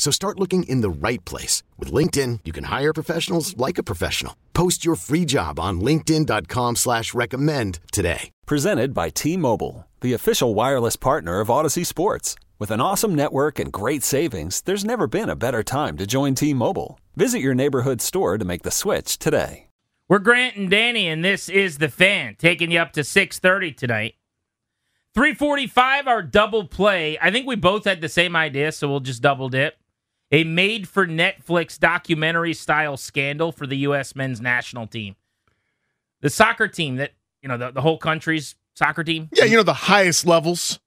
So start looking in the right place. With LinkedIn, you can hire professionals like a professional. Post your free job on linkedin.com slash recommend today. Presented by T-Mobile, the official wireless partner of Audacy Sports. With an awesome network and great savings, there's never been a better time to join T-Mobile. Visit your neighborhood store to make the switch today. We're Grant and Danny, and this is The Fan, taking you up to 6.30 tonight. 345, our double play. I think we both had the same idea, so we'll just double dip. A made for Netflix documentary style scandal for the U.S. men's national team. The soccer team that, you know, the, the whole country's soccer team. Yeah, you know, the highest levels.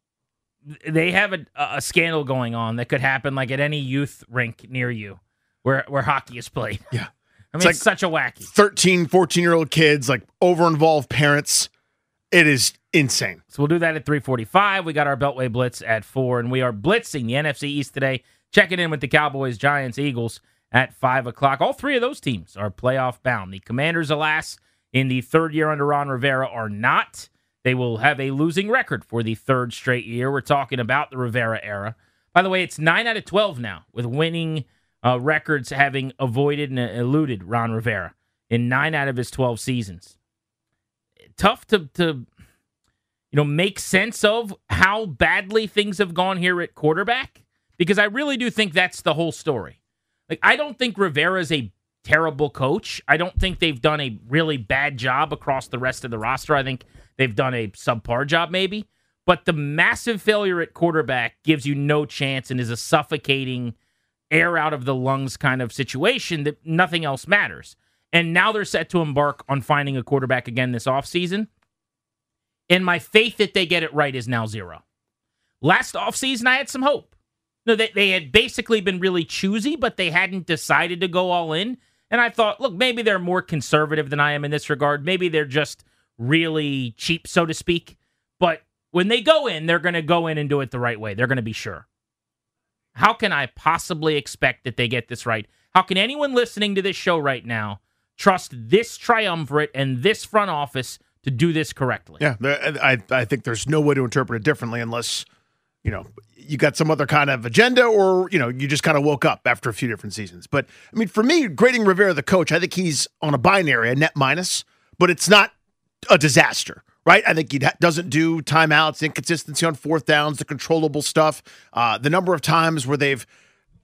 They have a, a scandal going on that could happen like at any youth rink near you where, where hockey is played. Yeah. I mean, It's it's, such a wacky. 13, 14 year old kids, like over involved parents. It is insane. So we'll do that at 345. We got our Beltway Blitz at 4, and we are blitzing the NFC East today, checking in with the Cowboys, Giants, Eagles at 5 o'clock. All three of those teams are playoff bound. The Commanders, alas, in the third year under Ron Rivera are not. They will have a losing record for the third straight year. We're talking about the Rivera era. By the way, it's 9 out of 12 now, with winning uh, records having avoided and eluded Ron Rivera in 9 out of his 12 seasons tough to to you know make sense of how badly things have gone here at quarterback because I really do think that's the whole story. Like I don't think Rivera's a terrible coach. I don't think they've done a really bad job across the rest of the roster. I think they've done a subpar job maybe, but the massive failure at quarterback gives you no chance and is a suffocating air out of the lungs kind of situation that nothing else matters. And now they're set to embark on finding a quarterback again this offseason. And my faith that they get it right is now zero. Last offseason, I had some hope. No, they, they had basically been really choosy, but they hadn't decided to go all in. And I thought, look, maybe they're more conservative than I am in this regard. Maybe they're just really cheap, so to speak. But when they go in, they're going to go in and do it the right way. They're going to be sure. How can I possibly expect that they get this right? How can anyone listening to this show right now trust this triumvirate and this front office to do this correctly? Yeah, I I think there's no way to interpret it differently unless you know you got some other kind of agenda or you know you just kind of woke up after a few different seasons. But I mean, for me, grading Rivera the coach, I think he's on a binary, a net minus, but it's not a disaster. Right, I think he doesn't do timeouts, inconsistency on fourth downs, the controllable stuff, uh, the number of times where they've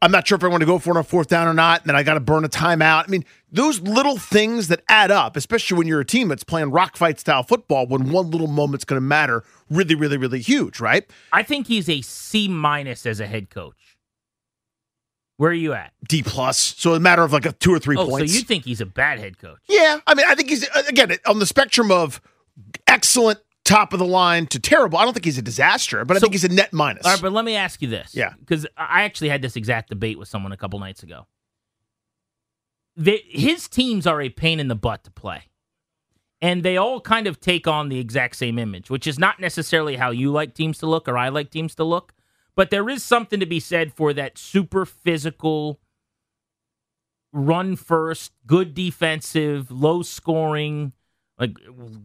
I'm not sure if I want to go for it on fourth down or not. And then I got to burn a timeout. I mean, those little things that add up, especially when you're a team that's playing rock fight style football, when one little moment's going to matter, really, really, really huge, right? I think he's a C minus as a head coach. Where are you at? D plus. So a matter of like a two or three oh, points. so you think he's a bad head coach? yeah, I mean, I think he's again on the spectrum of excellent, top of the line to terrible. I don't think he's a disaster, but I So- think he's a net minus. All right, but let me ask you this. Yeah. Because I actually had this exact debate with someone a couple nights ago. His teams are a pain in the butt to play. And they all kind of take on the exact same image, which is not necessarily how you like teams to look or I like teams to look. But there is something to be said for that super physical, run first, good defensive, low scoring, like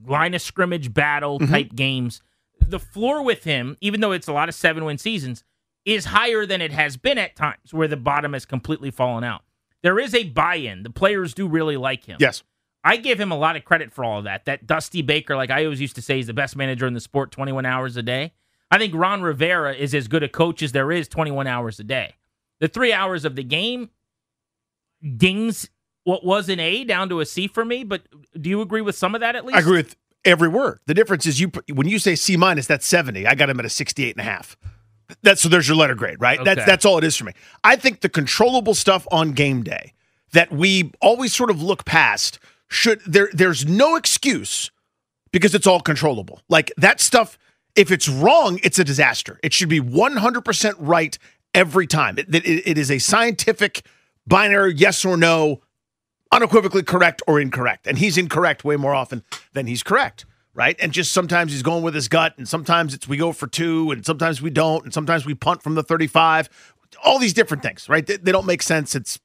line of scrimmage battle mm-hmm. type games. The floor with him, even though it's a lot of seven win seasons, is higher than it has been at times where the bottom has completely fallen out. There is a buy in. The players do really like him. yes. I give him a lot of credit for all of that. That Dusty Baker, like I always used to say, is the best manager in the sport 21 hours a day. I think Ron Rivera is as good a coach as there is 21 hours a day. The three hours of the game dings what was an A down to a C for me, but do you agree with some of that at least? I agree with every word. The difference is you when you say C minus, that's 70. I got him at a 68 and a half. That's so there's your letter grade, right? That's that's all it is for me. I think the controllable stuff on game day that we always sort of look past should there there's no excuse because it's all controllable. Like that stuff if it's wrong, it's a disaster. It should be 100% right every time. It, it, it is a scientific binary yes or no unequivocally correct or incorrect. And he's incorrect way more often than he's correct. right? And just sometimes he's going with his gut, and sometimes it's we go for two, and sometimes we don't, and sometimes we punt from the 35. All these different things, right? They, they don't make sense. It's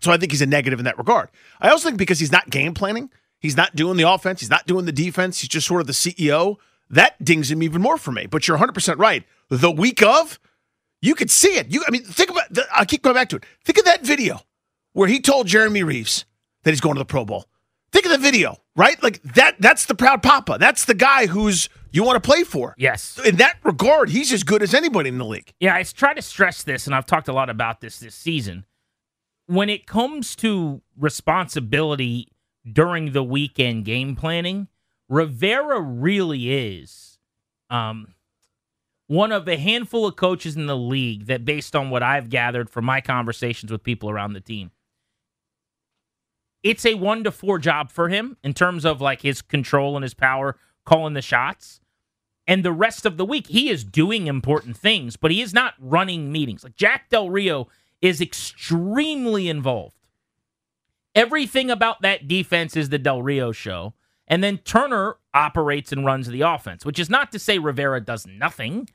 so I think he's a negative in that regard. I also think because he's not game planning, he's not doing the offense, he's not doing the defense, he's just sort of the CEO. That dings him even more for me. But you're 100% right. The week of, you could see it. You, I mean, think about. The, I keep going back to it. Think of that video where he told Jeremy Reaves that he's going to the Pro Bowl. Think of the video, right? Like that. That's the proud papa. That's the guy who's you want to play for. Yes. In that regard, he's as good as anybody in the league. Yeah, I try to stress this, and I've talked a lot about this this season. When it comes to responsibility during the weekend game planning, Rivera really is um, one of a handful of coaches in the league that, based on what I've gathered from my conversations with people around the team, it's a one to four job for him in terms of like his control and his power calling the shots. And the rest of the week, he is doing important things, but he is not running meetings. Like Jack Del Rio is extremely involved. Everything about that defense is the Del Rio show. And then Turner operates and runs the offense, which is not to say Rivera does nothing,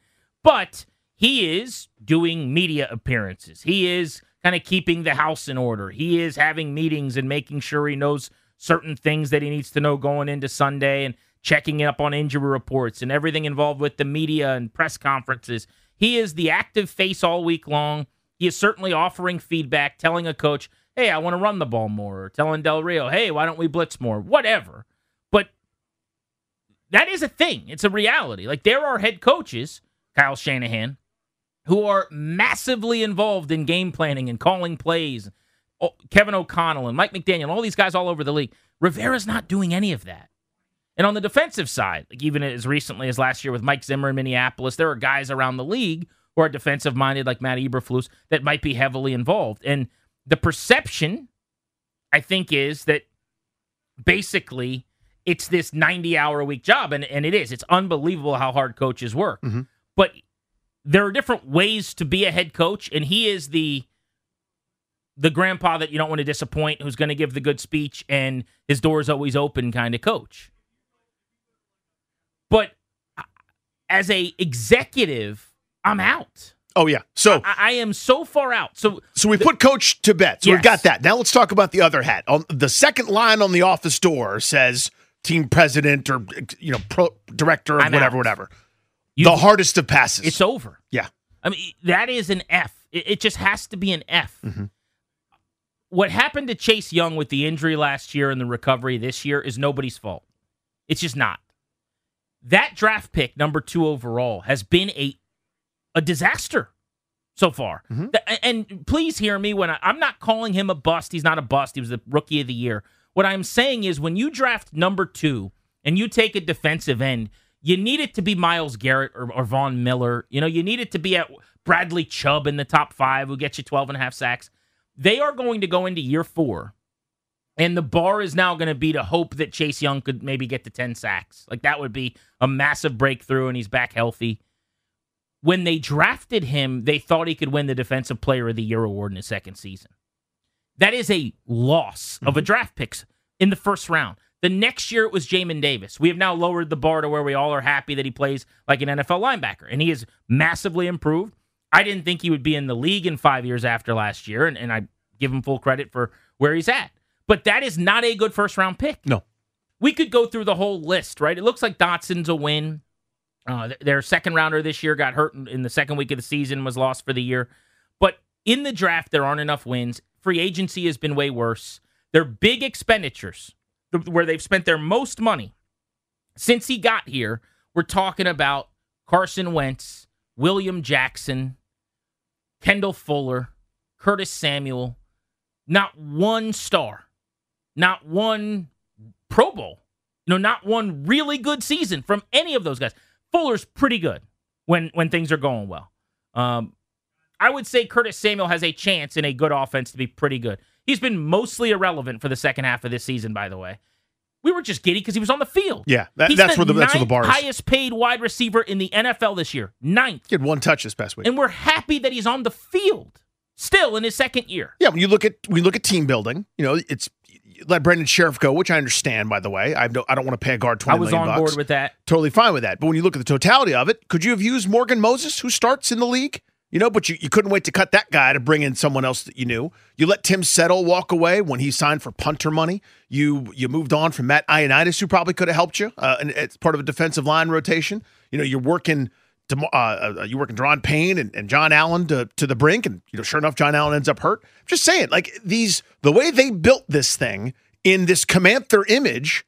but he is doing media appearances. He is kind of keeping the house in order. He is having meetings and making sure he knows certain things that he needs to know going into Sunday and checking up on injury reports and everything involved with the media and press conferences. He is the active face all week long. He is certainly offering feedback, telling a coach, hey, I want to run the ball more, or telling Del Rio, hey, why don't we blitz more? Whatever. But that is a thing. It's a reality. Like there are head coaches, Kyle Shanahan, who are massively involved in game planning and calling plays. Oh, Kevin O'Connell and Mike McDaniel, all these guys all over the league. Rivera's not doing any of that. And on the defensive side, like even as recently as last year with Mike Zimmer in Minneapolis, there are guys around the league who are defensive minded, like Matt Eberflus, that might be heavily involved. And the perception, I think, is that basically it's this 90 hour a week job. And, and it is. It's unbelievable how hard coaches work. Mm-hmm. But there are different ways to be a head coach, and he is the the grandpa that you don't want to disappoint, who's going to give the good speech and his door is always open kind of coach. But as a executive, I'm out. Oh yeah. So I, I am so far out. So so we put coach to bed. So Yes. we've got that. Now let's talk about the other hat. On the second line on the office door says team president or you know pro, director or I'm whatever out. whatever. You, the hardest of passes. it's over. yeah. I mean, that is an F. It, it just has to be an F. Mhm. What happened to Chase Young with the injury last year and the recovery this year is nobody's fault. It's just not. That draft pick, number two overall, has been a a disaster so far. Mhm. And please hear me when I, I'm not calling him a bust. He's not a bust. He was the rookie of the year. What I'm saying is when you draft number two and you take a defensive end, you need it to be Myles Garrett or, or Von Miller. You know, you need it to be at Bradley Chubb in the top five who gets you 12 and a half sacks. They are going to go into year four, and the bar is now going to be to hope that Chase Young could maybe get to 10 sacks. Like that would be a massive breakthrough, and he's back healthy. When they drafted him, they thought he could win the Defensive Player of the Year award in his second season. That is a loss of a mm-hmm. draft picks in the first round. The next year it was Jamin Davis. We have now lowered the bar to where we all are happy that he plays like an NFL linebacker, and he has massively improved. I didn't think he would be in the league in five years after last year, and, and I give him full credit for where he's at. But that is not a good first round pick. No. We could go through the whole list, right? It looks like Dotson's a win. Uh, their second rounder this year got hurt in, in the second week of the season, was lost for the year. But in the draft, there aren't enough wins. Free agency has been way worse. They're big expenditures where they've spent their most money since he got here. We're talking about Carson Wentz, William Jackson, Kendall Fuller, Curtis Samuel. Not one star, not one Pro Bowl, you know, not one really good season from any of those guys. Fuller's pretty good when when things are going well. Um, I would say Curtis Samuel has a chance in a good offense to be pretty good. He's been mostly irrelevant for the second half of this season, by the way. We were just giddy because he was on the field. Yeah, that- that's where the- that's where the bar is. Highest paid wide receiver in the NFL this year, ninth, He had one touch this past week. and we're happy that he's on the field still in his second year. Yeah, when you look at we look at team building, you know, it's let Brandon Scherff go, which I understand, by the way. I don't, I don't want to pay a guard twenty. I was on bucks. board with that. Totally fine with that. But when you look at the totality of it, could you have used Morgan Moses, who starts in the league? You know, but you, you couldn't wait to cut that guy to bring in someone else that you knew. You let Tim Settle walk away when he signed for punter money. You you moved on from Matt Ioannidis, who probably could have helped you, uh, and it's part of a defensive line rotation. You know, you're working uh, uh, you working Da'Ron Payne and, and John Allen to, to the brink, and you know, sure enough, John Allen ends up hurt. I'm just saying, like these, the way they built this thing in this Commander image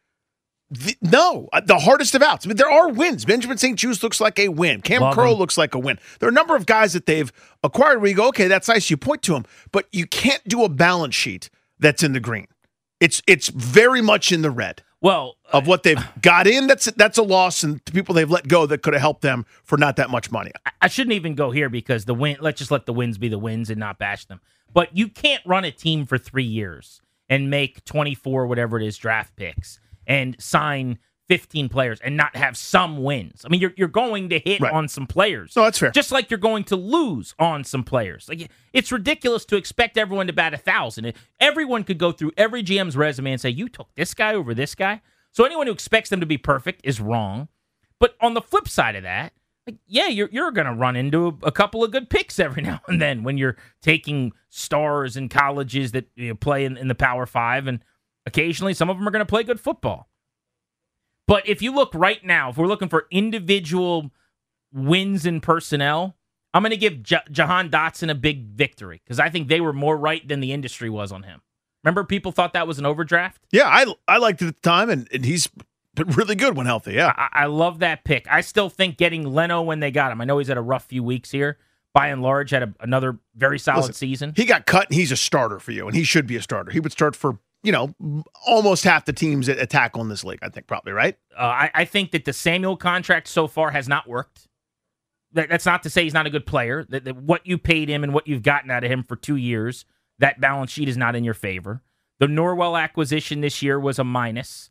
the, no, uh, the hardest of outs. I mean, there are wins. Benjamin St-Juste looks like a win. Cam Love him. looks like a win. There are a number of guys that they've acquired where you go, okay, that's nice. You point to them, but you can't do a balance sheet that's in the green. It's it's very much in the red Well, of what they've got in. That's that's a loss, and the people they've let go that could have helped them for not that much money. I- I shouldn't even go here because the win. Let's just let the wins be the wins and not bash them. But you can't run a team for three years and make twenty four whatever it is draft picks and sign fifteen players and not have some wins. I mean, you're you're going to hit Right. on some players. No, that's fair. Just like you're going to lose on some players. Like it's ridiculous to expect everyone to bat a thousand. Everyone could go through every GM's resume and say you took this guy over this guy. So anyone who expects them to be perfect is wrong. But on the flip side of that, like, yeah, you're you're gonna run into a, a couple of good picks every now and then when you're taking stars in colleges that you know, play in, in the Power Five, and occasionally some of them are gonna play good football. But if you look right now, if we're looking for individual wins in personnel, I'm gonna give J- Jahan Dotson a big victory because I think they were more right than the industry was on him. Remember, people thought that was an overdraft. Yeah, I I liked it at the time, and, and he's been really good when healthy. Yeah, I, I love that pick. I still think getting Leno when they got him. I know he's had a rough few weeks here. By and large, had a, another very solid Listen, season. he got cut, and he's a starter for you, and he should be a starter. He would start for you know almost half the teams that attack on this league. I think probably right. Uh, I, I think that the Samuel contract so far has not worked. That, that's not to say he's not a good player. That, that what you paid him and what you've gotten out of him for two years, that balance sheet is not in your favor. The Norwell acquisition this year was a minus.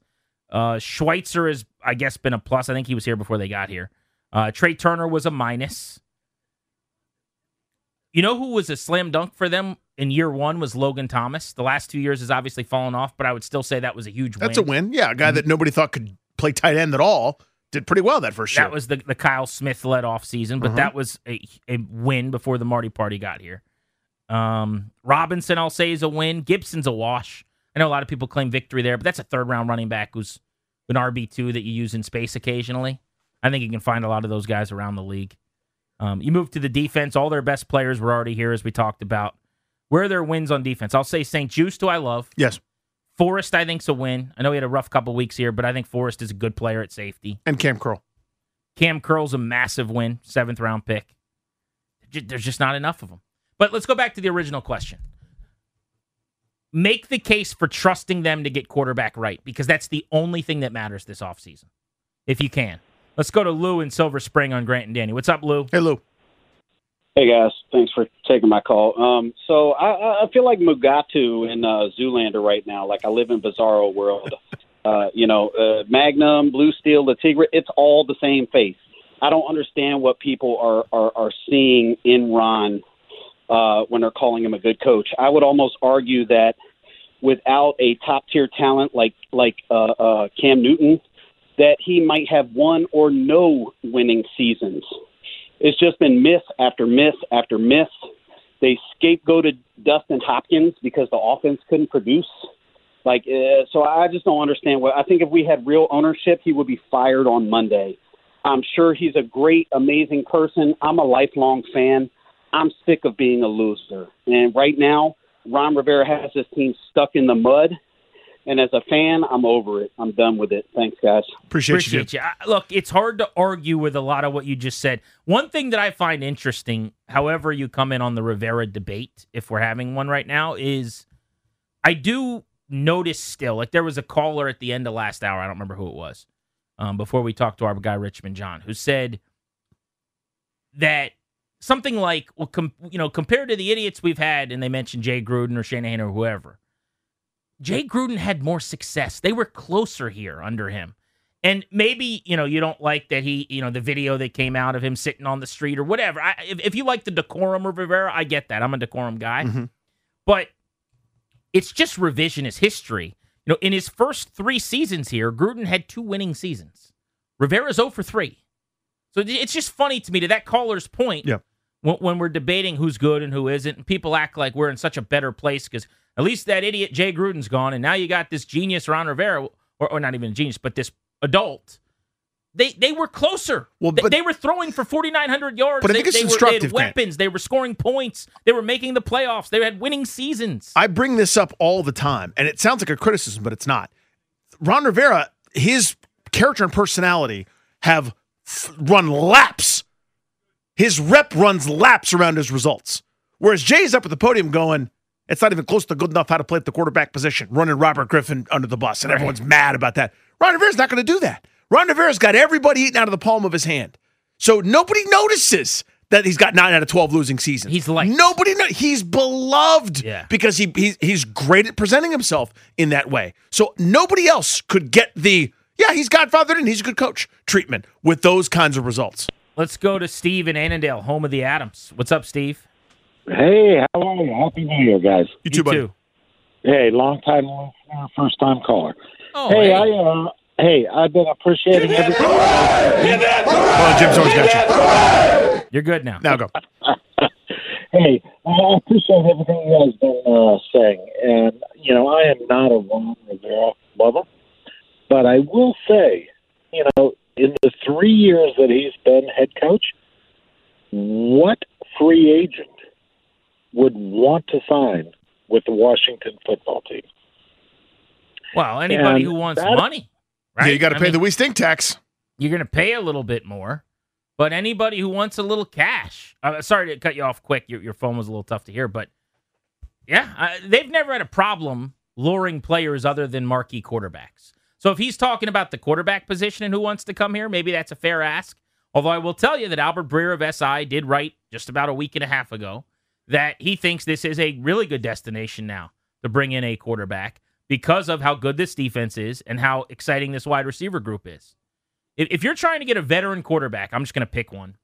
Uh, Schweitzer has, I guess, been a plus. I think he was here before they got here. Uh, Trai Turner was a minus. You know who was a slam dunk for them in year one was Logan Thomas. The last two years has obviously fallen off, but I would still say that was a huge win. That's win. a win. Yeah, a guy that nobody thought could play tight end at all did pretty well that first year. That was the, the Kyle Smith led off season, but Uh-huh. that was a, a win before the Marty Party got here. Um, Robinson, I'll say, is a win. Gibson's a wash. I know a lot of people claim victory there, but that's a third round running back who's an RB2 that you use in space occasionally. I think you can find a lot of those guys around the league. Um, you move to the defense. All their best players were already here, as we talked about. Where are their wins on defense? I'll say St-Juste, do I love. yes, Forrest, I think's a win. I know he had a rough couple weeks here, but I think Forrest is a good player at safety. and Cam Curl. Cam Curl's a massive win, seventh round pick. There's just not enough of them. But let's go back to the original question. Make the case for trusting them to get quarterback right because that's the only thing that matters this offseason. If you can. Let's go to Lou in Silver Spring on Grant and Danny. What's up, Lou? Hey Lou, Hey guys, thanks for taking my call. Um, so I- I, I feel like Mugatu in uh, Zoolander right now. Like I live in Bizarro world. Uh, you know, uh, Magnum, Blue Steel, the Tigre. It's all the same face. I don't understand what people are are, are seeing in Ron uh, when they're calling him a good coach. I would almost argue that without a top tier talent like like uh, uh, Cam Newton, that he might have one or no winning seasons it's just been myth after myth after myth. They scapegoated Dustin Hopkins because the offense couldn't produce. Like, uh, so I just don't understand what. I think if we had real ownership, he would be fired on Monday. I'm sure he's a great, amazing person. I'm a lifelong fan. I'm sick of being a loser. And right now, Ron Rivera has this team stuck in the mud. And as a fan, I'm over it. I'm done with it. Thanks, guys. appreciate, you. Appreciate dude. you. Look, it's hard to argue with a lot of what you just said. One thing that I find interesting, however you come in on the Rivera debate, if we're having one right now, is I do notice still, like there was a caller at the end of last hour, I don't remember who it was, um, before we talked to our guy Richmond John, who said that something like, well, com- you know, compared to the idiots we've had, and they mentioned Jay Gruden or Shanahan or whoever, Jay Gruden had more success. They were closer here under him. And maybe, you know, you don't like that he, you know, the video that came out of him sitting on the street or whatever. I, if, if you like the decorum of Rivera, I get that. I'm a decorum guy. Mhm. But it's just revisionist history You know, in his first three seasons here, Gruden had two winning seasons. Rivera's 0 for 3. So it's just funny to me to that caller's point Yeah. When, when we're debating who's good and who isn't, and people act like we're in such a better place because at least that idiot Jay Gruden's gone, and now you got this genius Ron Rivera, or, or not even a genius, but this adult. They they were closer. Well, They- but- they, were throwing for 4,900 yards. But I they, think it's they were, they instructive, had Kent. weapons. They were scoring points. They were making the playoffs. They had winning seasons. I bring this up all the time, and it sounds like a criticism, but it's not. Ron Rivera, his character and personality have f- run laps. His rep runs laps around his results. Whereas Jay's up at the podium going, it's not even close to good enough how to play at the quarterback position, running Robert Griffin under the bus, and everyone's mad about that. Ron Rivera's not going to do that. Ron Rivera's got everybody eating out of the palm of his hand. So nobody notices that he's got nine out of 12 losing seasons. He's liked. Nobody know he's beloved Yeah. because he he's, he's great at presenting himself in that way. So nobody else could get the yeah, he's godfathered and he's a good coach treatment with those kinds of results. Let's go to Steve in Annandale, home of the Atoms. What's up, Steve? Hey, how are you? Happy New Year, guys. You too, buddy. Hey, long time listener, first time caller. Oh, hey, hey. I uh, hey, I've been appreciating everything. Well, Jim's always got you. You're good now. Now go. Hey, I appreciate everything you guys been uh, saying, and you know, I am not a Ron Rivera lover, but I will say, you know, in the three years that he's been head coach, what free agent would want to sign with the Washington football team? Well, anybody And who wants that- money, right? Yeah, you got to pay mean, the we stink tax. You're going to pay a little bit more, but anybody who wants a little cash. Uh, sorry to cut you off quick. Your, your phone was a little tough to hear, but yeah, uh, they've never had a problem luring players other than marquee quarterbacks. So if he's talking about the quarterback position and who wants to come here, maybe that's a fair ask. Although I will tell you that Albert Breer of SI did write just about a week and a half ago that he thinks this is a really good destination now to bring in a quarterback because of how good this defense is and how exciting this wide receiver group is. If, you're trying to get a veteran quarterback, I'm just going to pick one.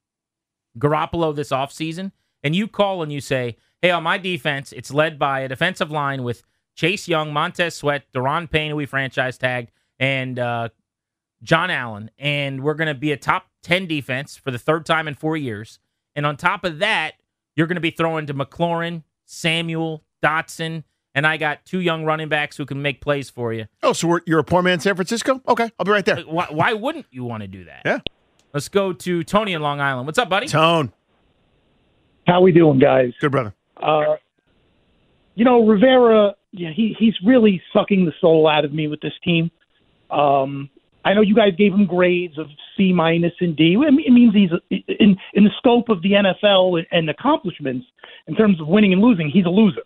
Garoppolo this offseason, and you call and you say, hey, on my defense, it's led by a defensive line with Chase Young, Montez Sweat, Da'Ron Payne, who we franchise tagged, and uh, John Allen. And we're going to be a top 10 defense for the third time in four years. And on top of that, you're going to be throwing to McLaurin, Samuel, Dotson, and I got two young running backs who can make plays for you. Oh, so we're, you're a poor man San Francisco? Okay, I'll be right there. Why, why wouldn't you want to do that? Yeah. Let's go to Tony in Long Island. What's up, buddy? Tone. How we doing, guys? Good brother. Uh, you know, Rivera, yeah, he he's really sucking the soul out of me with this team. Um, I know you guys gave him grades of C minus and D. It means he's in in the scope of the NFL and accomplishments in terms of winning and losing. He's a loser.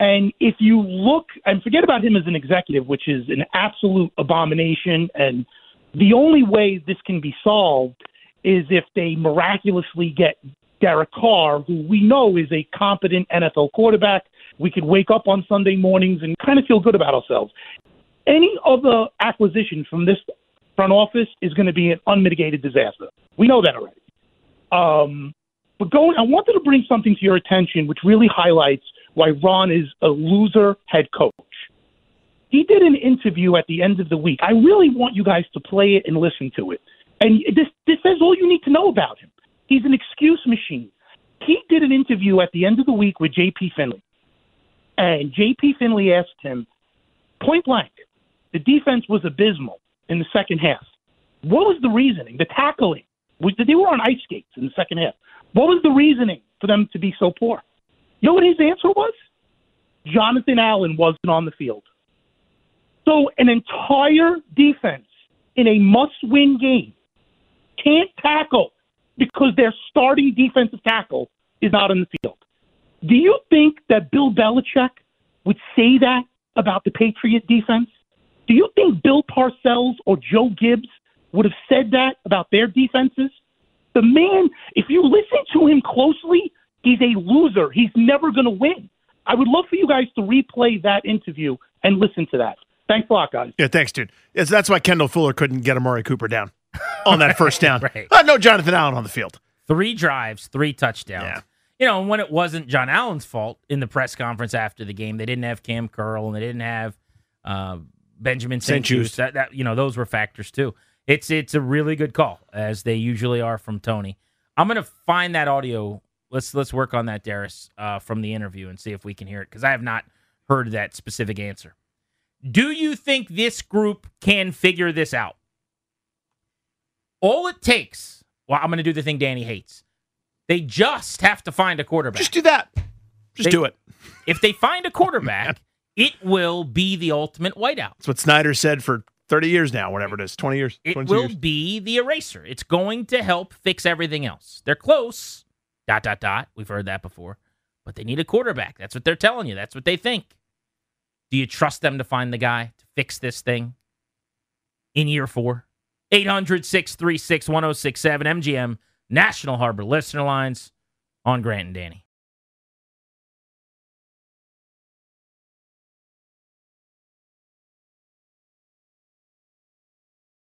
And if you look and forget about him as an executive, which is an absolute abomination, and the only way this can be solved is if they miraculously get Derek Carr, who we know is a competent NFL quarterback. We could wake up on Sunday mornings and kind of feel good about ourselves. Any other acquisition from this front office is going to be an unmitigated disaster. We know that already. Um, but going, I wanted to bring something to your attention, which really highlights why Ron is a loser head coach. He did an interview at the end of the week. I really want you guys to play it and listen to it. And this this says all you need to know about him. He's an excuse machine. He did an interview at the end of the week with J.P. Finlay. And J.P. Finlay asked him, point blank, the defense was abysmal in the second half. What was the reasoning? The tackling. They were on ice skates in the second half. What was the reasoning for them to be so poor? You know what his answer was? Jonathan Allen wasn't on the field. So an entire defense in a must-win game can't tackle because their starting defensive tackle is not on the field. Do you think that Bill Belichick would say that about the Patriot defense? Do you think Bill Parcells or Joe Gibbs would have said that about their defenses? The man, if you listen to him closely, he's a loser. He's never going to win. I would love for you guys to replay that interview and listen to that. Thanks a lot, guys. Yeah, thanks, dude. Yes, that's why Kendall Fuller couldn't get Amari Cooper down on that first down. Right. Uh, no Jonathan Allen on the field. Three drives, three touchdowns. Yeah. You know, and when it wasn't John Allen's fault in the press conference after the game, they didn't have Cam Curl and they didn't have uh, Benjamin St. St-Juste. That, that you know those were factors too. It's it's a really good call as they usually are from Tony. I'm gonna find that audio. Let's let's work on that, Darius, uh, from the interview and see if we can hear it because I have not heard that specific answer. Do you think this group can figure this out? All it takes. Well, I'm going to do the thing Danny hates. They just have to find a quarterback. Just do that. Just They- do it. if they find a quarterback, it will be the ultimate whiteout. That's what Snyder said for 30 years now, whatever it is, 20 years. It will years. be the eraser. It's going to help fix everything else. They're close. Dot dot dot. We've heard that before. But they need a quarterback. That's what they're telling you. That's what they think. Do you trust them to find the guy to fix this thing in year four? 800 636 1067 MGM National Harbor listener lines on Grant and Danny.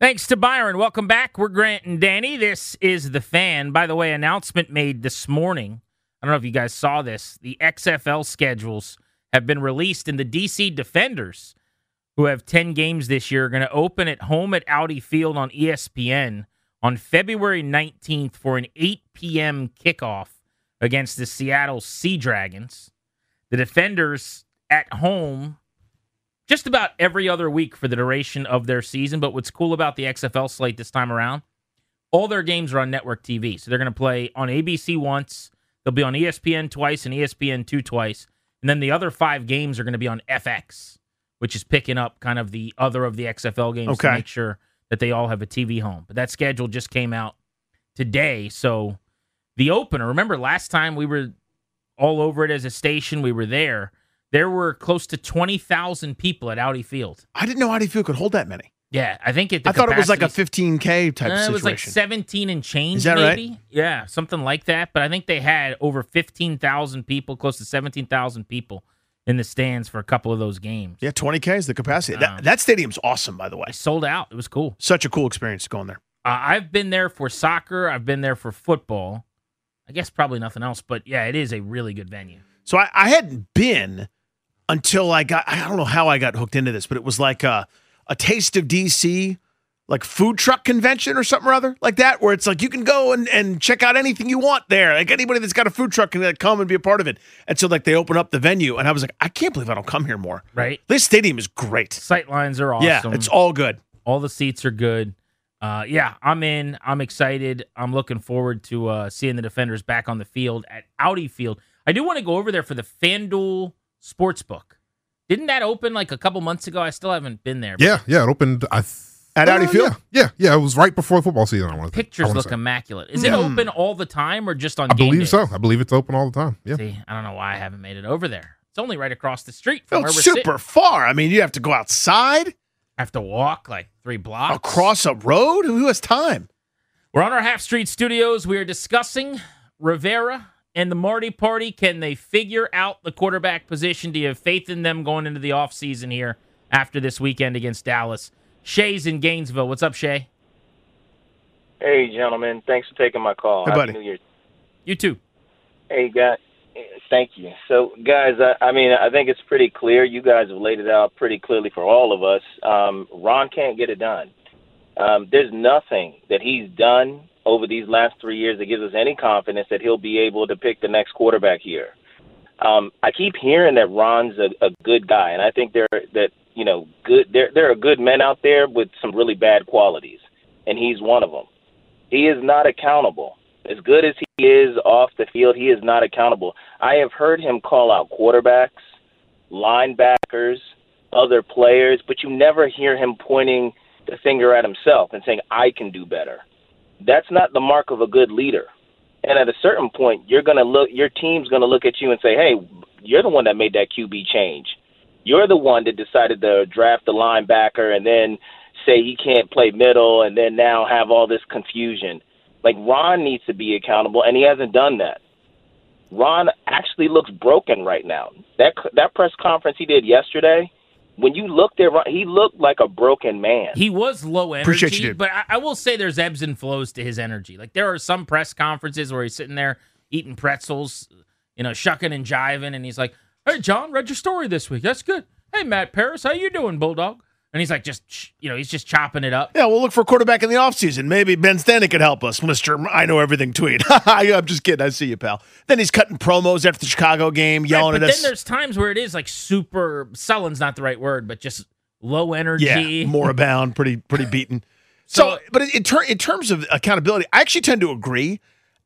Thanks to Byron. Welcome back. We're Grant and Danny. This is the fan. By the way, announcement made this morning. I don't know if you guys saw this. The XFL schedules have been released, and the DC Defenders, who have 10 games this year, are going to open at home at Audi Field on ESPN on February 19th for an 8 p.m. kickoff against the Seattle Sea Dragons. The Defenders at home just about every other week for the duration of their season. But what's cool about the XFL slate this time around, all their games are on network TV. So they're going to play on ABC once, they'll be on ESPN twice and ESPN 2 twice. And then the other five games are going to be on FX, which is picking up kind of the other of the XFL games to make sure that they all have a TV home. But that schedule just came out today. So the opener, remember last time we were all over it as a station, we were there. There were close to 20,000 people at Audi Field. I didn't know Audi Field could hold that many. Yeah, I think it. I thought it was like a 15K type uh, situation. It was like 17 and change, Is that right? Yeah, something like that. But I think they had over 15,000 people, close to 17,000 people in the stands for a couple of those games. yeah, 20K is the capacity. Um, that, that stadium's awesome, by the way. Sold out. It was cool. Such a cool experience going there. Uh, I've been there for soccer. I've been there for football. I guess probably nothing else. But yeah, it is a really good venue. So I, I hadn't been until I got, I don't know how I got hooked into this, but it was like a, a taste of DC, like food truck convention or something or other like that, where it's like you can go and, and check out anything you want there. Like anybody that's got a food truck can like, come and be a part of it. And so like they open up the venue and I was like, I can't believe I don't come here more. Right. This stadium is great. Sight lines are awesome. Yeah, it's all good. All the seats are good. Uh, yeah, I'm in. I'm excited. I'm looking forward to uh, seeing the defenders back on the field at Audi Field. I do want to go over there for the FanDuel Sportsbook. Didn't that open like a couple months ago? I still haven't been there. Yeah, yeah, it opened. I th- At Audi uh, Field? Yeah, yeah, yeah. It was right before football season. I want to Pictures I look say. immaculate. Is it open all the time or just on I game believe days? so. I believe it's open all the time. Yeah. See, I don't know why I haven't made it over there. It's only right across the street Well, from where it's we're super sitting. far. I mean, you have to go outside I have to walk like three blocks across a road. Who has time? We're on our Half Street Studios. We are discussing Rivera and the Marty Party. Can they figure out the quarterback position? Do you have faith in them going into the offseason here after this weekend against Dallas? Shay's in Gainesville. What's up, Shay? Hey, gentlemen. Thanks for taking my call. Hey, Happy buddy. New Year. You too. Hey, guys. Thank you. So, guys, I, I mean, I think it's pretty clear. You guys have laid it out pretty clearly for all of us. Um, Ron can't get it done. Um, there's nothing that he's done over these last three years that gives us any confidence that he'll be able to pick the next quarterback here. Um, I keep hearing that Ron's a, a good guy, and I think there that you know good there there are good men out there with some really bad qualities, and he's one of them. He is not accountable. As good as he is off the field, he is not accountable. I have heard him call out quarterbacks, linebackers, other players, but you never hear him pointing the finger at himself and saying, I can do better. That's not the mark of a good leader. And at a certain point, you're going to look, your team's going to look at you and say, hey, you're the one that made that QB change. You're the one that decided to draft the linebacker and then say he can't play middle and then now have all this confusion. Like Ron needs to be accountable, and he hasn't done that. Ron actually looks broken right now. That that press conference he did yesterday, when you looked at Ron, he looked like a broken man. He was low Appreciate energy, you, dude. but I, I will say there's ebbs and flows to his energy. Like there are some press conferences where he's sitting there eating pretzels, you know, shucking and jiving, and he's like, "Hey, John, read your story this week. That's good. Hey, Matt Paras, how you doing, Bulldog?" And he's like, just you know, he's just chopping it up. Yeah, we'll look for a quarterback in the offseason. Maybe Ben Standig could help us, Mr. I know everything tweet. I'm just kidding. I see you, pal. Then he's cutting promos after the Chicago game, yelling Right, at but us. then there's times where it is like super sullen's not the right word, but just low energy. Yeah, moribund, pretty pretty beaten. So, but in, in, ter- in terms of accountability, I actually tend to agree,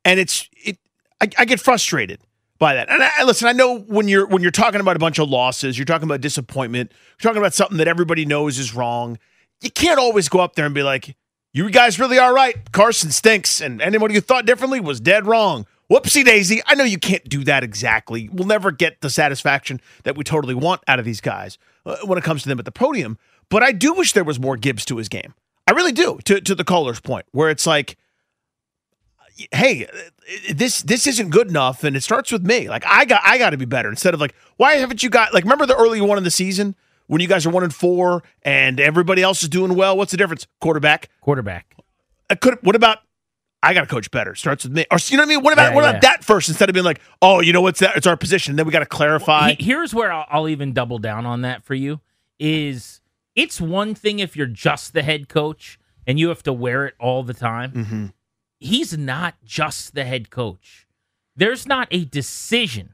and it's it. I, I get frustrated by that. And I, listen, I know when you're when you're talking about a bunch of losses, you're talking about disappointment, you're talking about something that everybody knows is wrong. You can't always go up there and be like, "You guys really are right. Carson stinks, and anybody who thought differently was dead wrong." Whoopsie daisy. I know you can't do that exactly. We'll never get the satisfaction that we totally want out of these guys uh, when it comes to them at the podium. But I do wish there was more Gibbs to his game. I really do. To to the caller's point, where it's like, hey, uh, this this isn't good enough, and it starts with me. Like I got I got to be better. Instead of like, why haven't you got like? Remember the early one in the season when you guys are one and four and everybody else is doing well. What's the difference? Quarterback. Quarterback. I could. What about? I got to coach better. Starts with me. Or you know what I mean? What about Yeah, what yeah. about that first? Instead of being like, oh, you know what's that? It's our position. Then we got to clarify. He- here's where I'll, I'll even double down on that for you is it's one thing if you're just the head coach and you have to wear it all the time. Mm-hmm. He's not just the head coach. There's not a decision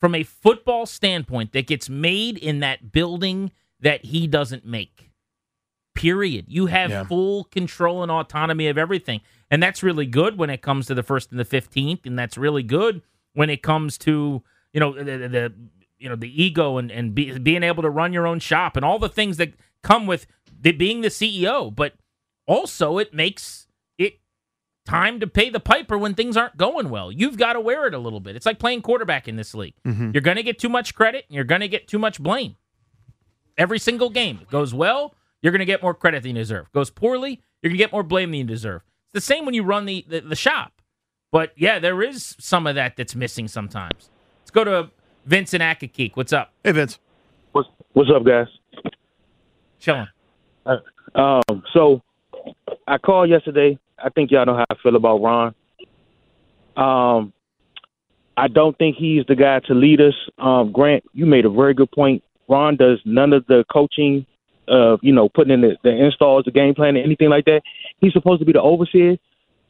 from a football standpoint that gets made in that building that he doesn't make. Period. You have Yeah. full control and autonomy of everything. And that's really good when it comes to the first and the 15th. And that's really good when it comes to, you know, the, the, you know, the ego and, and be, being able to run your own shop and all the things that come with the, being the CEO. But also, it makes time to pay the piper when things aren't going well. You've got to wear it a little bit. It's like playing quarterback in this league. Mhm. You're going to get too much credit and you're going to get too much blame. Every single game It goes well, you're going to get more credit than you deserve. Goes poorly, you're going to get more blame than you deserve. It's the same when you run the, the, the shop. But yeah, there is some of that that's missing sometimes. Let's go to Vincent Akakeek. What's up? Hey, Vince. What's What's up, guys? Chilling. Uh, um, so I called yesterday. I think y'all know how I feel about Ron. Um, I don't think he's the guy to lead us. Um, Grant, you made a very good point. Ron does none of the coaching, uh, you know, putting in the, the installs, the game plan, anything like that. He's supposed to be the overseer.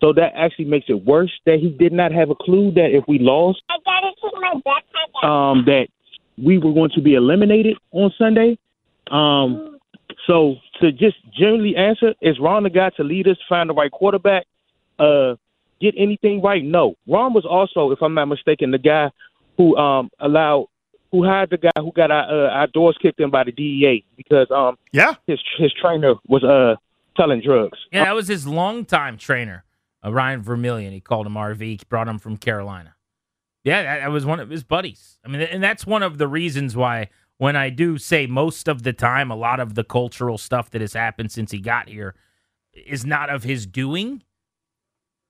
So that actually makes it worse that he did not have a clue that if we lost, um, that we were going to be eliminated on Sunday. Um, so to just generally answer, is Ron the guy to lead us, find the right quarterback, uh, get anything right? No. Ron was also, if I'm not mistaken, the guy who um allowed who hired the guy who got our, uh, our doors kicked in by the DEA because um yeah his his trainer was uh selling drugs. Yeah, that was his longtime trainer, uh, Ryan Vermillion. He called him RV. He brought him from Carolina. Yeah, that, that was one of his buddies. I mean, and that's one of the reasons why when I do say most of the time, a lot of the cultural stuff that has happened since he got here is not of his doing.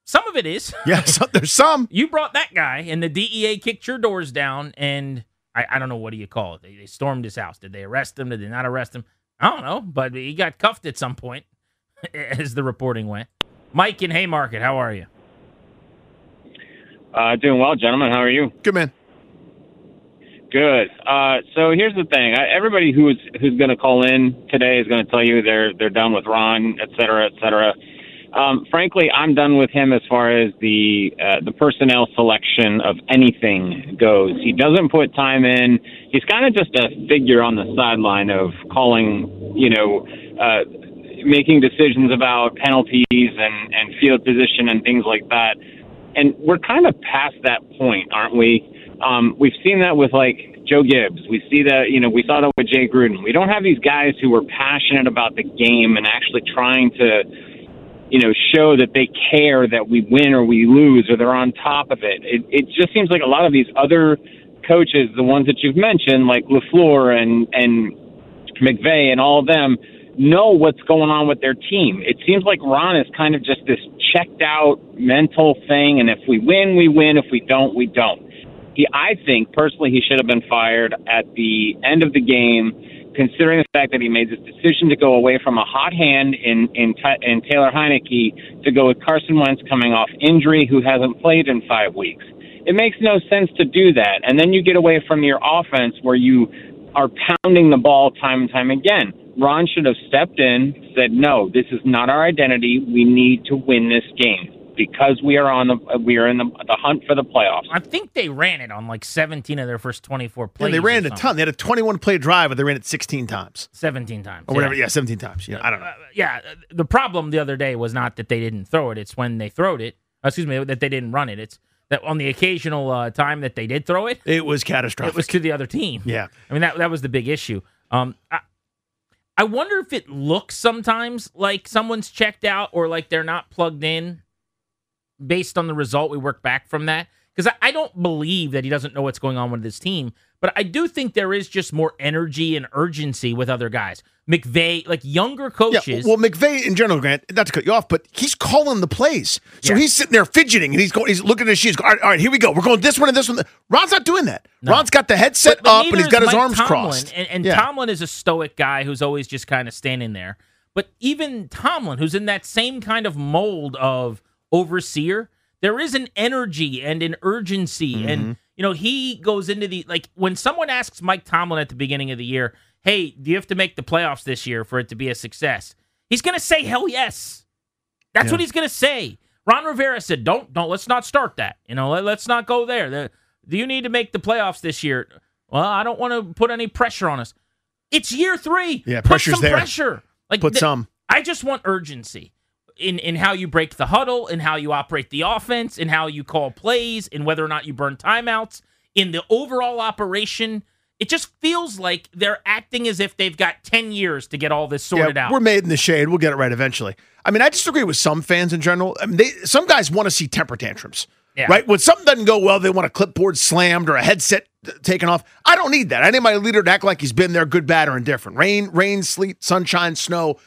Some of it is. Yeah, so, there's some. You brought that guy, and the DEA kicked your doors down, and I, I don't know what do you call it. They, they stormed his house. Did they arrest him? Did they not arrest him? I don't know, but he got cuffed at some point, as the reporting went. Mike in Haymarket, how are you? Uh, doing well, gentlemen. How are you? Good man. Good. Uh, so here's the thing: I, everybody who's who's going to call in today is going to tell you they're they're done with Ron, et cetera, et cetera. Um, frankly, I'm done with him as far as the uh, the personnel selection of anything goes. He doesn't put time in. He's kind of just a figure on the sideline of calling, you know, uh, making decisions about penalties and and field position and things like that. And we're kind of past that point, aren't we? Um, we've seen that with like Joe Gibbs. We see that, you know, we saw that with Jay Gruden. We don't have these guys who are passionate about the game and actually trying to, you know, show that they care that we win or we lose or they're on top of it. It, it just seems like a lot of these other coaches, the ones that you've mentioned, like LaFleur and, and McVay and all of them, know what's going on with their team. It seems like Ron is kind of just this checked out mental thing, and if we win, we win. If we don't, we don't. He, I think personally, he should have been fired at the end of the game, considering the fact that he made this decision to go away from a hot hand in in, in Taylor Heinicke to go with Carson Wentz coming off injury, who hasn't played in five weeks. It makes no sense to do that, and then you get away from your offense where you are pounding the ball time and time again. Ron should have stepped in, said, "No, this is not our identity. We need to win this game because we are on the we are in the, the hunt for the playoffs." I think they ran it on like 17 of their first 24 plays. And they ran it a ton. They had a 21 play drive, but they ran it 16 times 17 times. or whatever. Yeah, 17 times. Yeah, I don't know. Uh, yeah, uh, the problem the other day was not that they didn't throw it; it's when they throwed it. Excuse me, that they didn't run it. It's that on the occasional uh, time that they did throw it, It was catastrophic. it was to the other team. Yeah. I mean that that was the big issue. Um, I, I wonder if it looks sometimes like someone's checked out or like they're not plugged in, based on the result. We work back from that because I, I don't believe that he doesn't know what's going on with his team, but I do think there is just more energy and urgency with other guys. McVay, like younger Yeah, coaches. well, McVay in general, Grant, not to cut you off, but he's calling the plays. So Yeah. he's sitting there fidgeting and he's going, he's looking at his shoes. All right, all right, here we go. We're going this one and this one. Ron's not doing that. Ron's got the headset But- but up and he's got his Mike arms Tomlin, crossed. And, and Yeah. Tomlin is a stoic guy who's always just kind of standing there. But even Tomlin, who's in that same kind of mold of overseer, there is an energy and an urgency. Mm-hmm. And, you know, he goes into the, like, when someone asks Mike Tomlin at the beginning of the year, hey, do you have to make the playoffs this year for it to be a success? He's going to say, hell yes. That's Yeah. what he's going to say. Ron Rivera said, "Don't, don't. Let's not start that. You know, let, us not go there. The- do you need to make the playoffs this year? Well, I don't want to put any pressure on us. It's year three. Yeah, put pressure's some there. pressure. Like Put th- some. I just want urgency in in how you break the huddle, in how you operate the offense, in how you call plays, in whether or not you burn timeouts, in the overall operation. It just feels like they're acting as if they've got ten years to get all this sorted yeah, out. We're made in the shade. We'll get it right eventually. I mean, I disagree with some fans in general. I mean, they some guys want to see temper tantrums. Yeah. Right? When something doesn't go well, they want a clipboard slammed or a headset taken off. I don't need that. I need my leader to act like he's been there, good, bad, or indifferent. Rain, rain, sleet, sunshine, snow.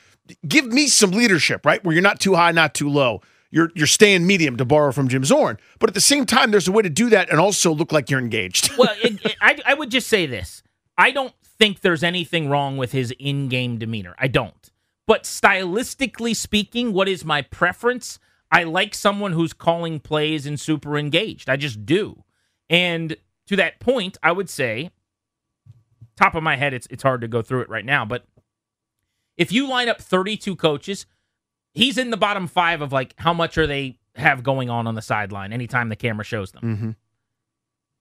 Give me some leadership, right? Where you're not too high, not too low. You're you're staying medium to borrow from Jim Zorn. But at the same time, there's a way to do that and also look like you're engaged. well, it, it- I, I would just say this. I don't think there's anything wrong with his in game demeanor. I don't. But stylistically speaking, what is my preference? I like someone who's calling plays and super engaged. I just do. And to that point, I would say, top of my head, it's, it's hard to go through it right now, but if you line up 32 coaches, he's in the bottom five of like how much are they have going on on the sideline anytime the camera shows them. mm-hmm.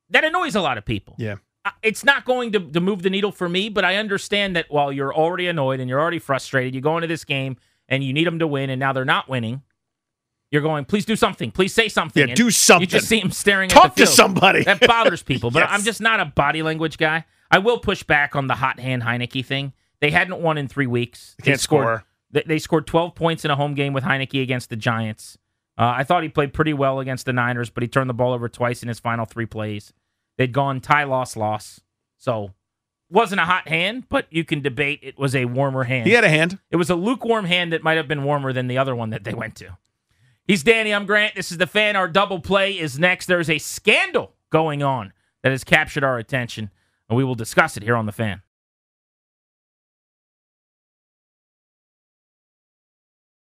That annoys a lot of people. Yeah. It's not going to, to move the needle for me, but I understand that while you're already annoyed and you're already frustrated, you go into this game and you need them to win, and now they're not winning. You're going, please do something. Please say something. Yeah, And do something. You just see him staring Talk at the to somebody. That bothers people, but Yes. I'm just not a body language guy. I will push back on the hot hand Heinicke thing. They hadn't won in three weeks. They can't scored, score. They, they scored 12 points in a home game with Heinicke against the Giants. Uh, I thought he played pretty well against the Niners, but he turned the ball over twice in his final three plays. They'd gone tie loss loss, so wasn't a hot hand, but you can debate it was a warmer hand. He had a hand. It was a lukewarm hand that might have been warmer than the other one that they went to. He's Danny. I'm Grant. This is the fan. Our double play is next. There's a scandal going on that has captured our attention, and we will discuss it here on the fan.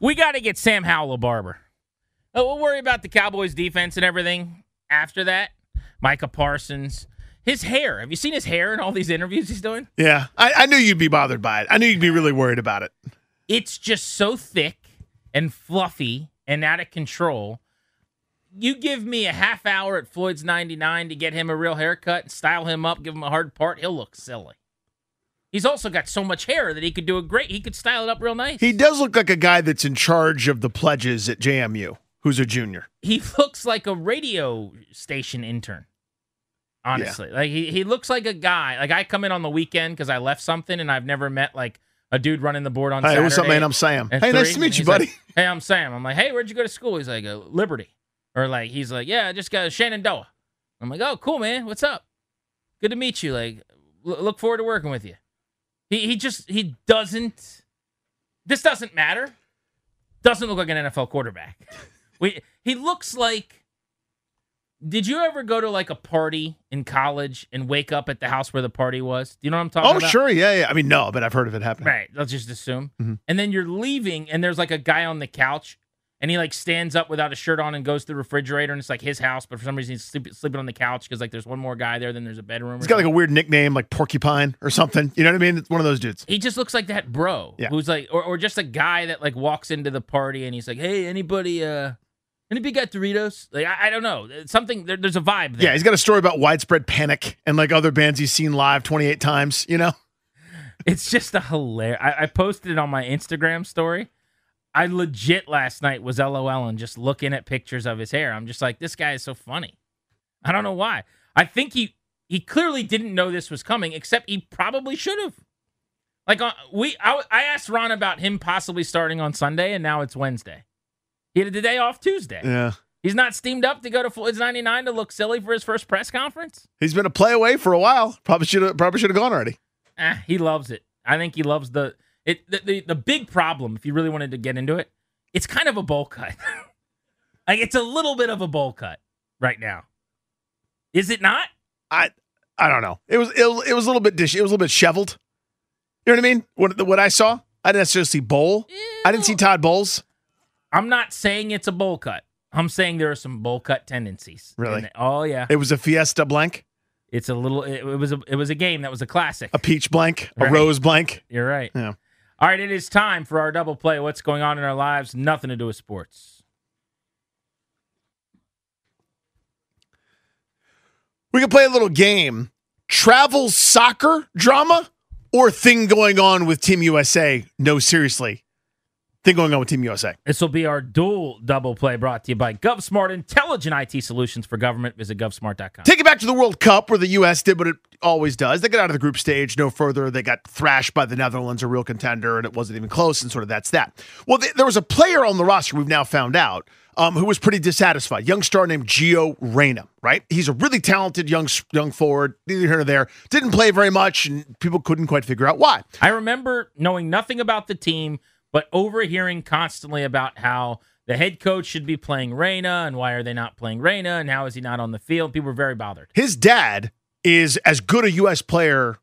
We got to get Sam Howell a barber. Oh, we'll worry about the Cowboys defense and everything after that. Micah Parsons. His hair. Have you seen his hair in all these interviews he's doing? Yeah, I, I knew you'd be bothered by it. I knew you'd be really worried about it. It's just so thick and fluffy and out of control. You give me a half hour at Floyd's 99 to get him a real haircut, and style him up, give him a hard part, he'll look silly. He's also got so much hair that he could do a great. He could style it up real nice. He does look like a guy that's in charge of the pledges at JMU, who's a junior. He looks like a radio station intern. Honestly, yeah. like he, he looks like a guy. Like I come in on the weekend because I left something and I've never met like a dude running the board on. Hey, Saturday what's up, man? I'm Sam. Hey, three, nice to meet you, buddy. Like, hey, I'm Sam. I'm like, hey, where'd you go to school? He's like, uh, Liberty, or like he's like, yeah, I just got Shenandoah. I'm like, oh, cool, man. What's up? Good to meet you. Like, l- look forward to working with you. He he just he doesn't. This doesn't matter. Doesn't look like an NFL quarterback. We he looks like. Did you ever go to like a party in college and wake up at the house where the party was? Do you know what I'm talking oh, about? Oh, sure, yeah, yeah. I mean, no, but I've heard of it happening. Right. Let's just assume. Mm-hmm. And then you're leaving, and there's like a guy on the couch, and he like stands up without a shirt on and goes to the refrigerator, and it's like his house, but for some reason he's sleep, sleeping on the couch because like there's one more guy there, then there's a bedroom. He's got like a weird nickname, like Porcupine or something. You know what I mean? It's one of those dudes. He just looks like that bro, yeah. who's like, or, or just a guy that like walks into the party and he's like, hey, anybody, uh, anybody got Doritos? Like I, I don't know, something. There, there's a vibe. There. Yeah, he's got a story about widespread panic and like other bands he's seen live 28 times. You know, it's just a hilarious. I, I posted it on my Instagram story. I legit last night was LOL and just looking at pictures of his hair. I'm just like, this guy is so funny. I don't know why. I think he he clearly didn't know this was coming, except he probably should have. Like uh, we, I, I asked Ron about him possibly starting on Sunday, and now it's Wednesday. He had the day off Tuesday. Yeah, he's not steamed up to go to Floyd's 99 to look silly for his first press conference. He's been a play away for a while. Probably should have probably should have gone already. Eh, he loves it. I think he loves the it the, the, the big problem, if you really wanted to get into it, it's kind of a bowl cut. like it's a little bit of a bowl cut right now. Is it not? I I don't know. It was it, was, it was a little bit dishy. It was a little bit shoveled. You know what I mean? What what I saw, I didn't necessarily see bowl. Ew. I didn't see Todd Bowles. I'm not saying it's a bowl cut. I'm saying there are some bowl cut tendencies. Really? Oh yeah. It was a Fiesta blank. It's a little. It, it was a. It was a game that was a classic. A peach blank. A rose blank. You're right. Yeah. All right, it is time for our double play. What's going on in our lives? Nothing to do with sports. We can play a little game. Travel soccer drama or thing going on with Team USA? No, seriously. Thing going on with Team USA. This will be our dual double play brought to you by GovSmart Intelligent IT Solutions for Government. Visit govsmart.com. Take it back to the World Cup where the U.S. did what it always does. They got out of the group stage no further. They got thrashed by the Netherlands, a real contender, and it wasn't even close, and sort of that's that. Well, th- there was a player on the roster we've now found out um, who was pretty dissatisfied. Young star named Gio Reyna, right? He's a really talented young young forward, neither here nor there. Didn't play very much, and people couldn't quite figure out why. I remember knowing nothing about the team, but overhearing constantly about how the head coach should be playing Reyna and why are they not playing Reyna and how is he not on the field. People were very bothered. His dad is as good a U.S. player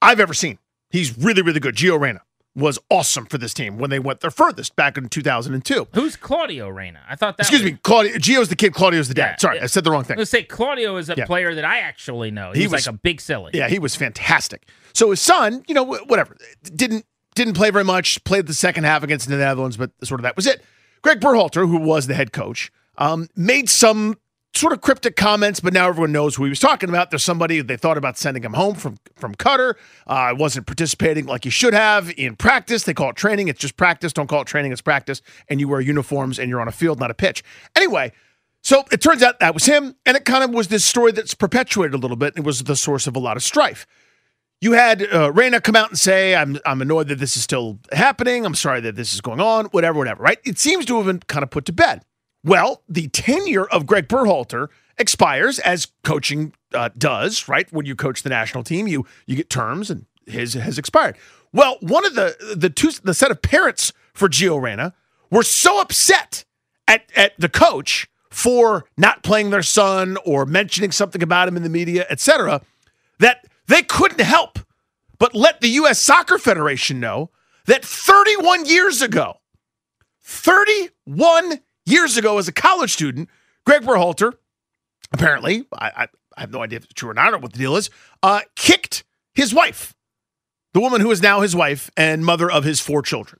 I've ever seen. He's really, really good. Gio Reyna was awesome for this team when they went their furthest back in 2002. Who's Claudio Reyna? I thought that. Excuse was, me, Claudio. Gio's the kid. Claudio's the dad. Yeah, Sorry. I said the wrong thing. Let's say Claudio is a Yeah. player that I actually know. He, He was, was- like a big silly. Yeah, he was fantastic. So his son, you know, whatever, didn't didn't play very much. Played the second half against the Netherlands, but sort of that was it. Greg Berhalter, who was the head coach, um, made some sort of cryptic comments, but now everyone knows who he was talking about. There's somebody they thought about sending him home from from Qatar. Uh, wasn't participating like he should have in practice. They call it training. It's just practice. Don't call it training. It's practice. And you wear uniforms and you're on a field, not a pitch. Anyway. So it turns out that was him, and it kind of was this story that's perpetuated a little bit. It was the source of a lot of strife. You had uh, come out and say, I'm, I'm annoyed that this is still happening. I'm sorry that this is going on, whatever, whatever, right? It seems to have been kind of put to bed. Well, the tenure of Greg Berhalter expires as coaching uh, does, right? When you coach the national team, you you get terms, and his has expired. Well, one of the the two the set of parents for Gio Reyna were so upset at at the coach for not playing their son or mentioning something about him in the media, etc., that they couldn't help but let the U.S. Soccer Federation know that 31 years ago, 31 years ago, as a college student, Greg Berhalter, apparently, I, I, I have no idea if it's true or not or what the deal is, uh, kicked his wife, the woman who is now his wife and mother of his four children.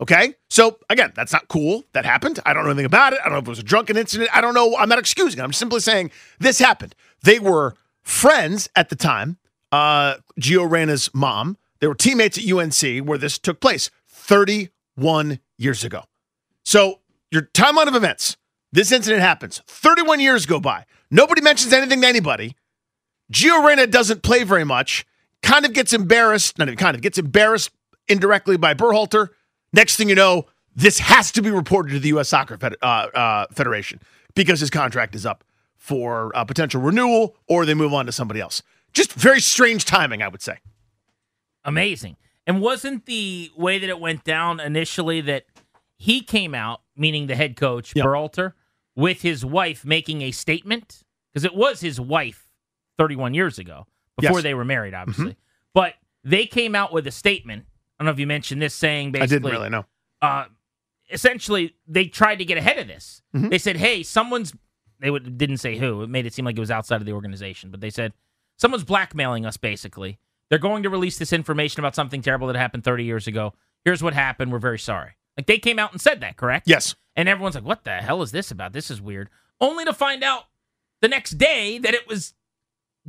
Okay. So again, that's not cool. That happened. I don't know anything about it. I don't know if it was a drunken incident. I don't know. I'm not excusing it. I'm simply saying this happened. They were friends at the time. Uh, Gio Reyna's mom. They were teammates at UNC where this took place 31 years ago. So your timeline of events. This incident happens. 31 years go by. Nobody mentions anything to anybody. Gio Reyna doesn't play very much. Kind of gets embarrassed. Not even kind of gets embarrassed indirectly by Berhalter. Next thing you know, this has to be reported to the U.S. Soccer Fed- uh, uh, Federation because his contract is up for uh, potential renewal, or they move on to somebody else. Just very strange timing, I would say. Amazing. And wasn't the way that it went down initially that he came out, meaning the head coach, Berhalter, with his wife making a statement? Because it was his wife 31 years ago, before Yes. they were married, obviously. Mhm. But they came out with a statement. I don't know if you mentioned this saying basically. I didn't really know. Uh, essentially, they tried to get ahead of this. Mhm. They said, hey, someone's. They would, didn't say who. It made it seem like it was outside of the organization. But they said, someone's blackmailing us, basically. They're going to release this information about something terrible that happened 30 years ago. Here's what happened. We're very sorry. Like they came out and said that, correct? Yes. And everyone's like, what the hell is this about? This is weird. Only to find out the next day that it was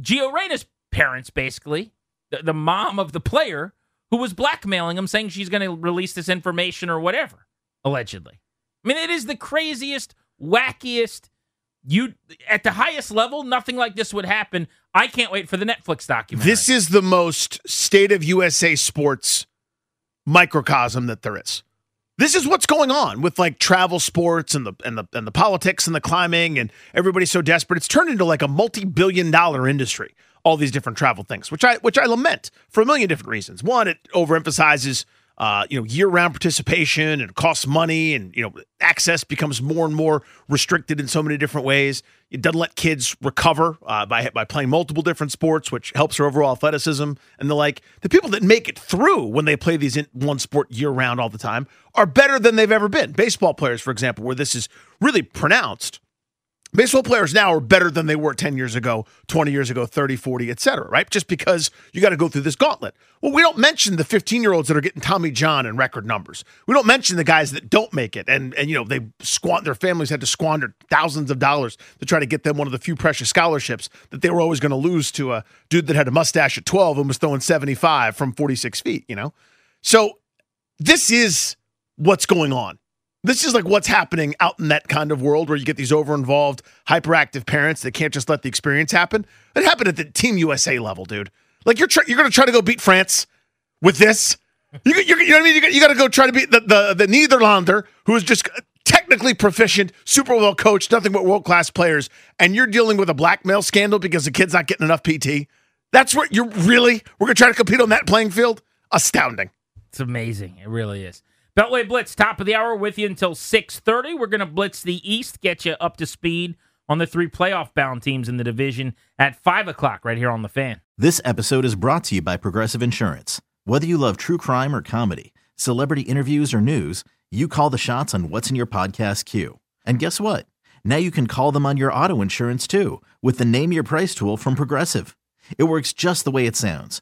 Gio Reyna's parents, basically, the, the mom of the player, who was blackmailing him, saying she's going to release this information or whatever, allegedly. I mean, it is the craziest, wackiest. You at the highest level, nothing like this would happen. I can't wait for the Netflix documentary. This is the most state of USA sports microcosm that there is. This is what's going on with like travel sports and the and the and the politics and the climbing and everybody's so desperate. It's turned into like a multi-billion dollar industry. All these different travel things, which I which I lament for a million different reasons. One, it overemphasizes uh, you know year-round participation and costs money, and you know access becomes more and more restricted in so many different ways. It doesn't let kids recover uh, by by playing multiple different sports, which helps their overall athleticism and the like. The people that make it through when they play these in one sport year-round all the time are better than they've ever been. Baseball players, for example, where this is really pronounced. Baseball players now are better than they were 10 years ago, 20 years ago, 30, 40, et cetera, right? Just because you got to go through this gauntlet. Well, we don't mention the 15 year olds that are getting Tommy John in record numbers. We don't mention the guys that don't make it. And, and you know, they squander, their families had to squander thousands of dollars to try to get them one of the few precious scholarships that they were always going to lose to a dude that had a mustache at 12 and was throwing 75 from 46 feet, you know? So this is what's going on. This is like what's happening out in that kind of world where you get these over involved, hyperactive parents that can't just let the experience happen. It happened at the Team USA level, dude. Like you're try- you're going to try to go beat France with this. You, you, you know what I mean? You, got- you got to go try to beat the, the the Netherlander, who is just technically proficient, super well coached, nothing but world class players, and you're dealing with a blackmail scandal because the kid's not getting enough PT. That's what you're really. We're going to try to compete on that playing field. Astounding. It's amazing. It really is. Beltway Blitz, top of the hour with you until 6.30. We're going to blitz the East, get you up to speed on the three playoff-bound teams in the division at 5 o'clock right here on The Fan. This episode is brought to you by Progressive Insurance. Whether you love true crime or comedy, celebrity interviews or news, you call the shots on what's in your podcast queue. And guess what? Now you can call them on your auto insurance too with the Name Your Price tool from Progressive. It works just the way it sounds.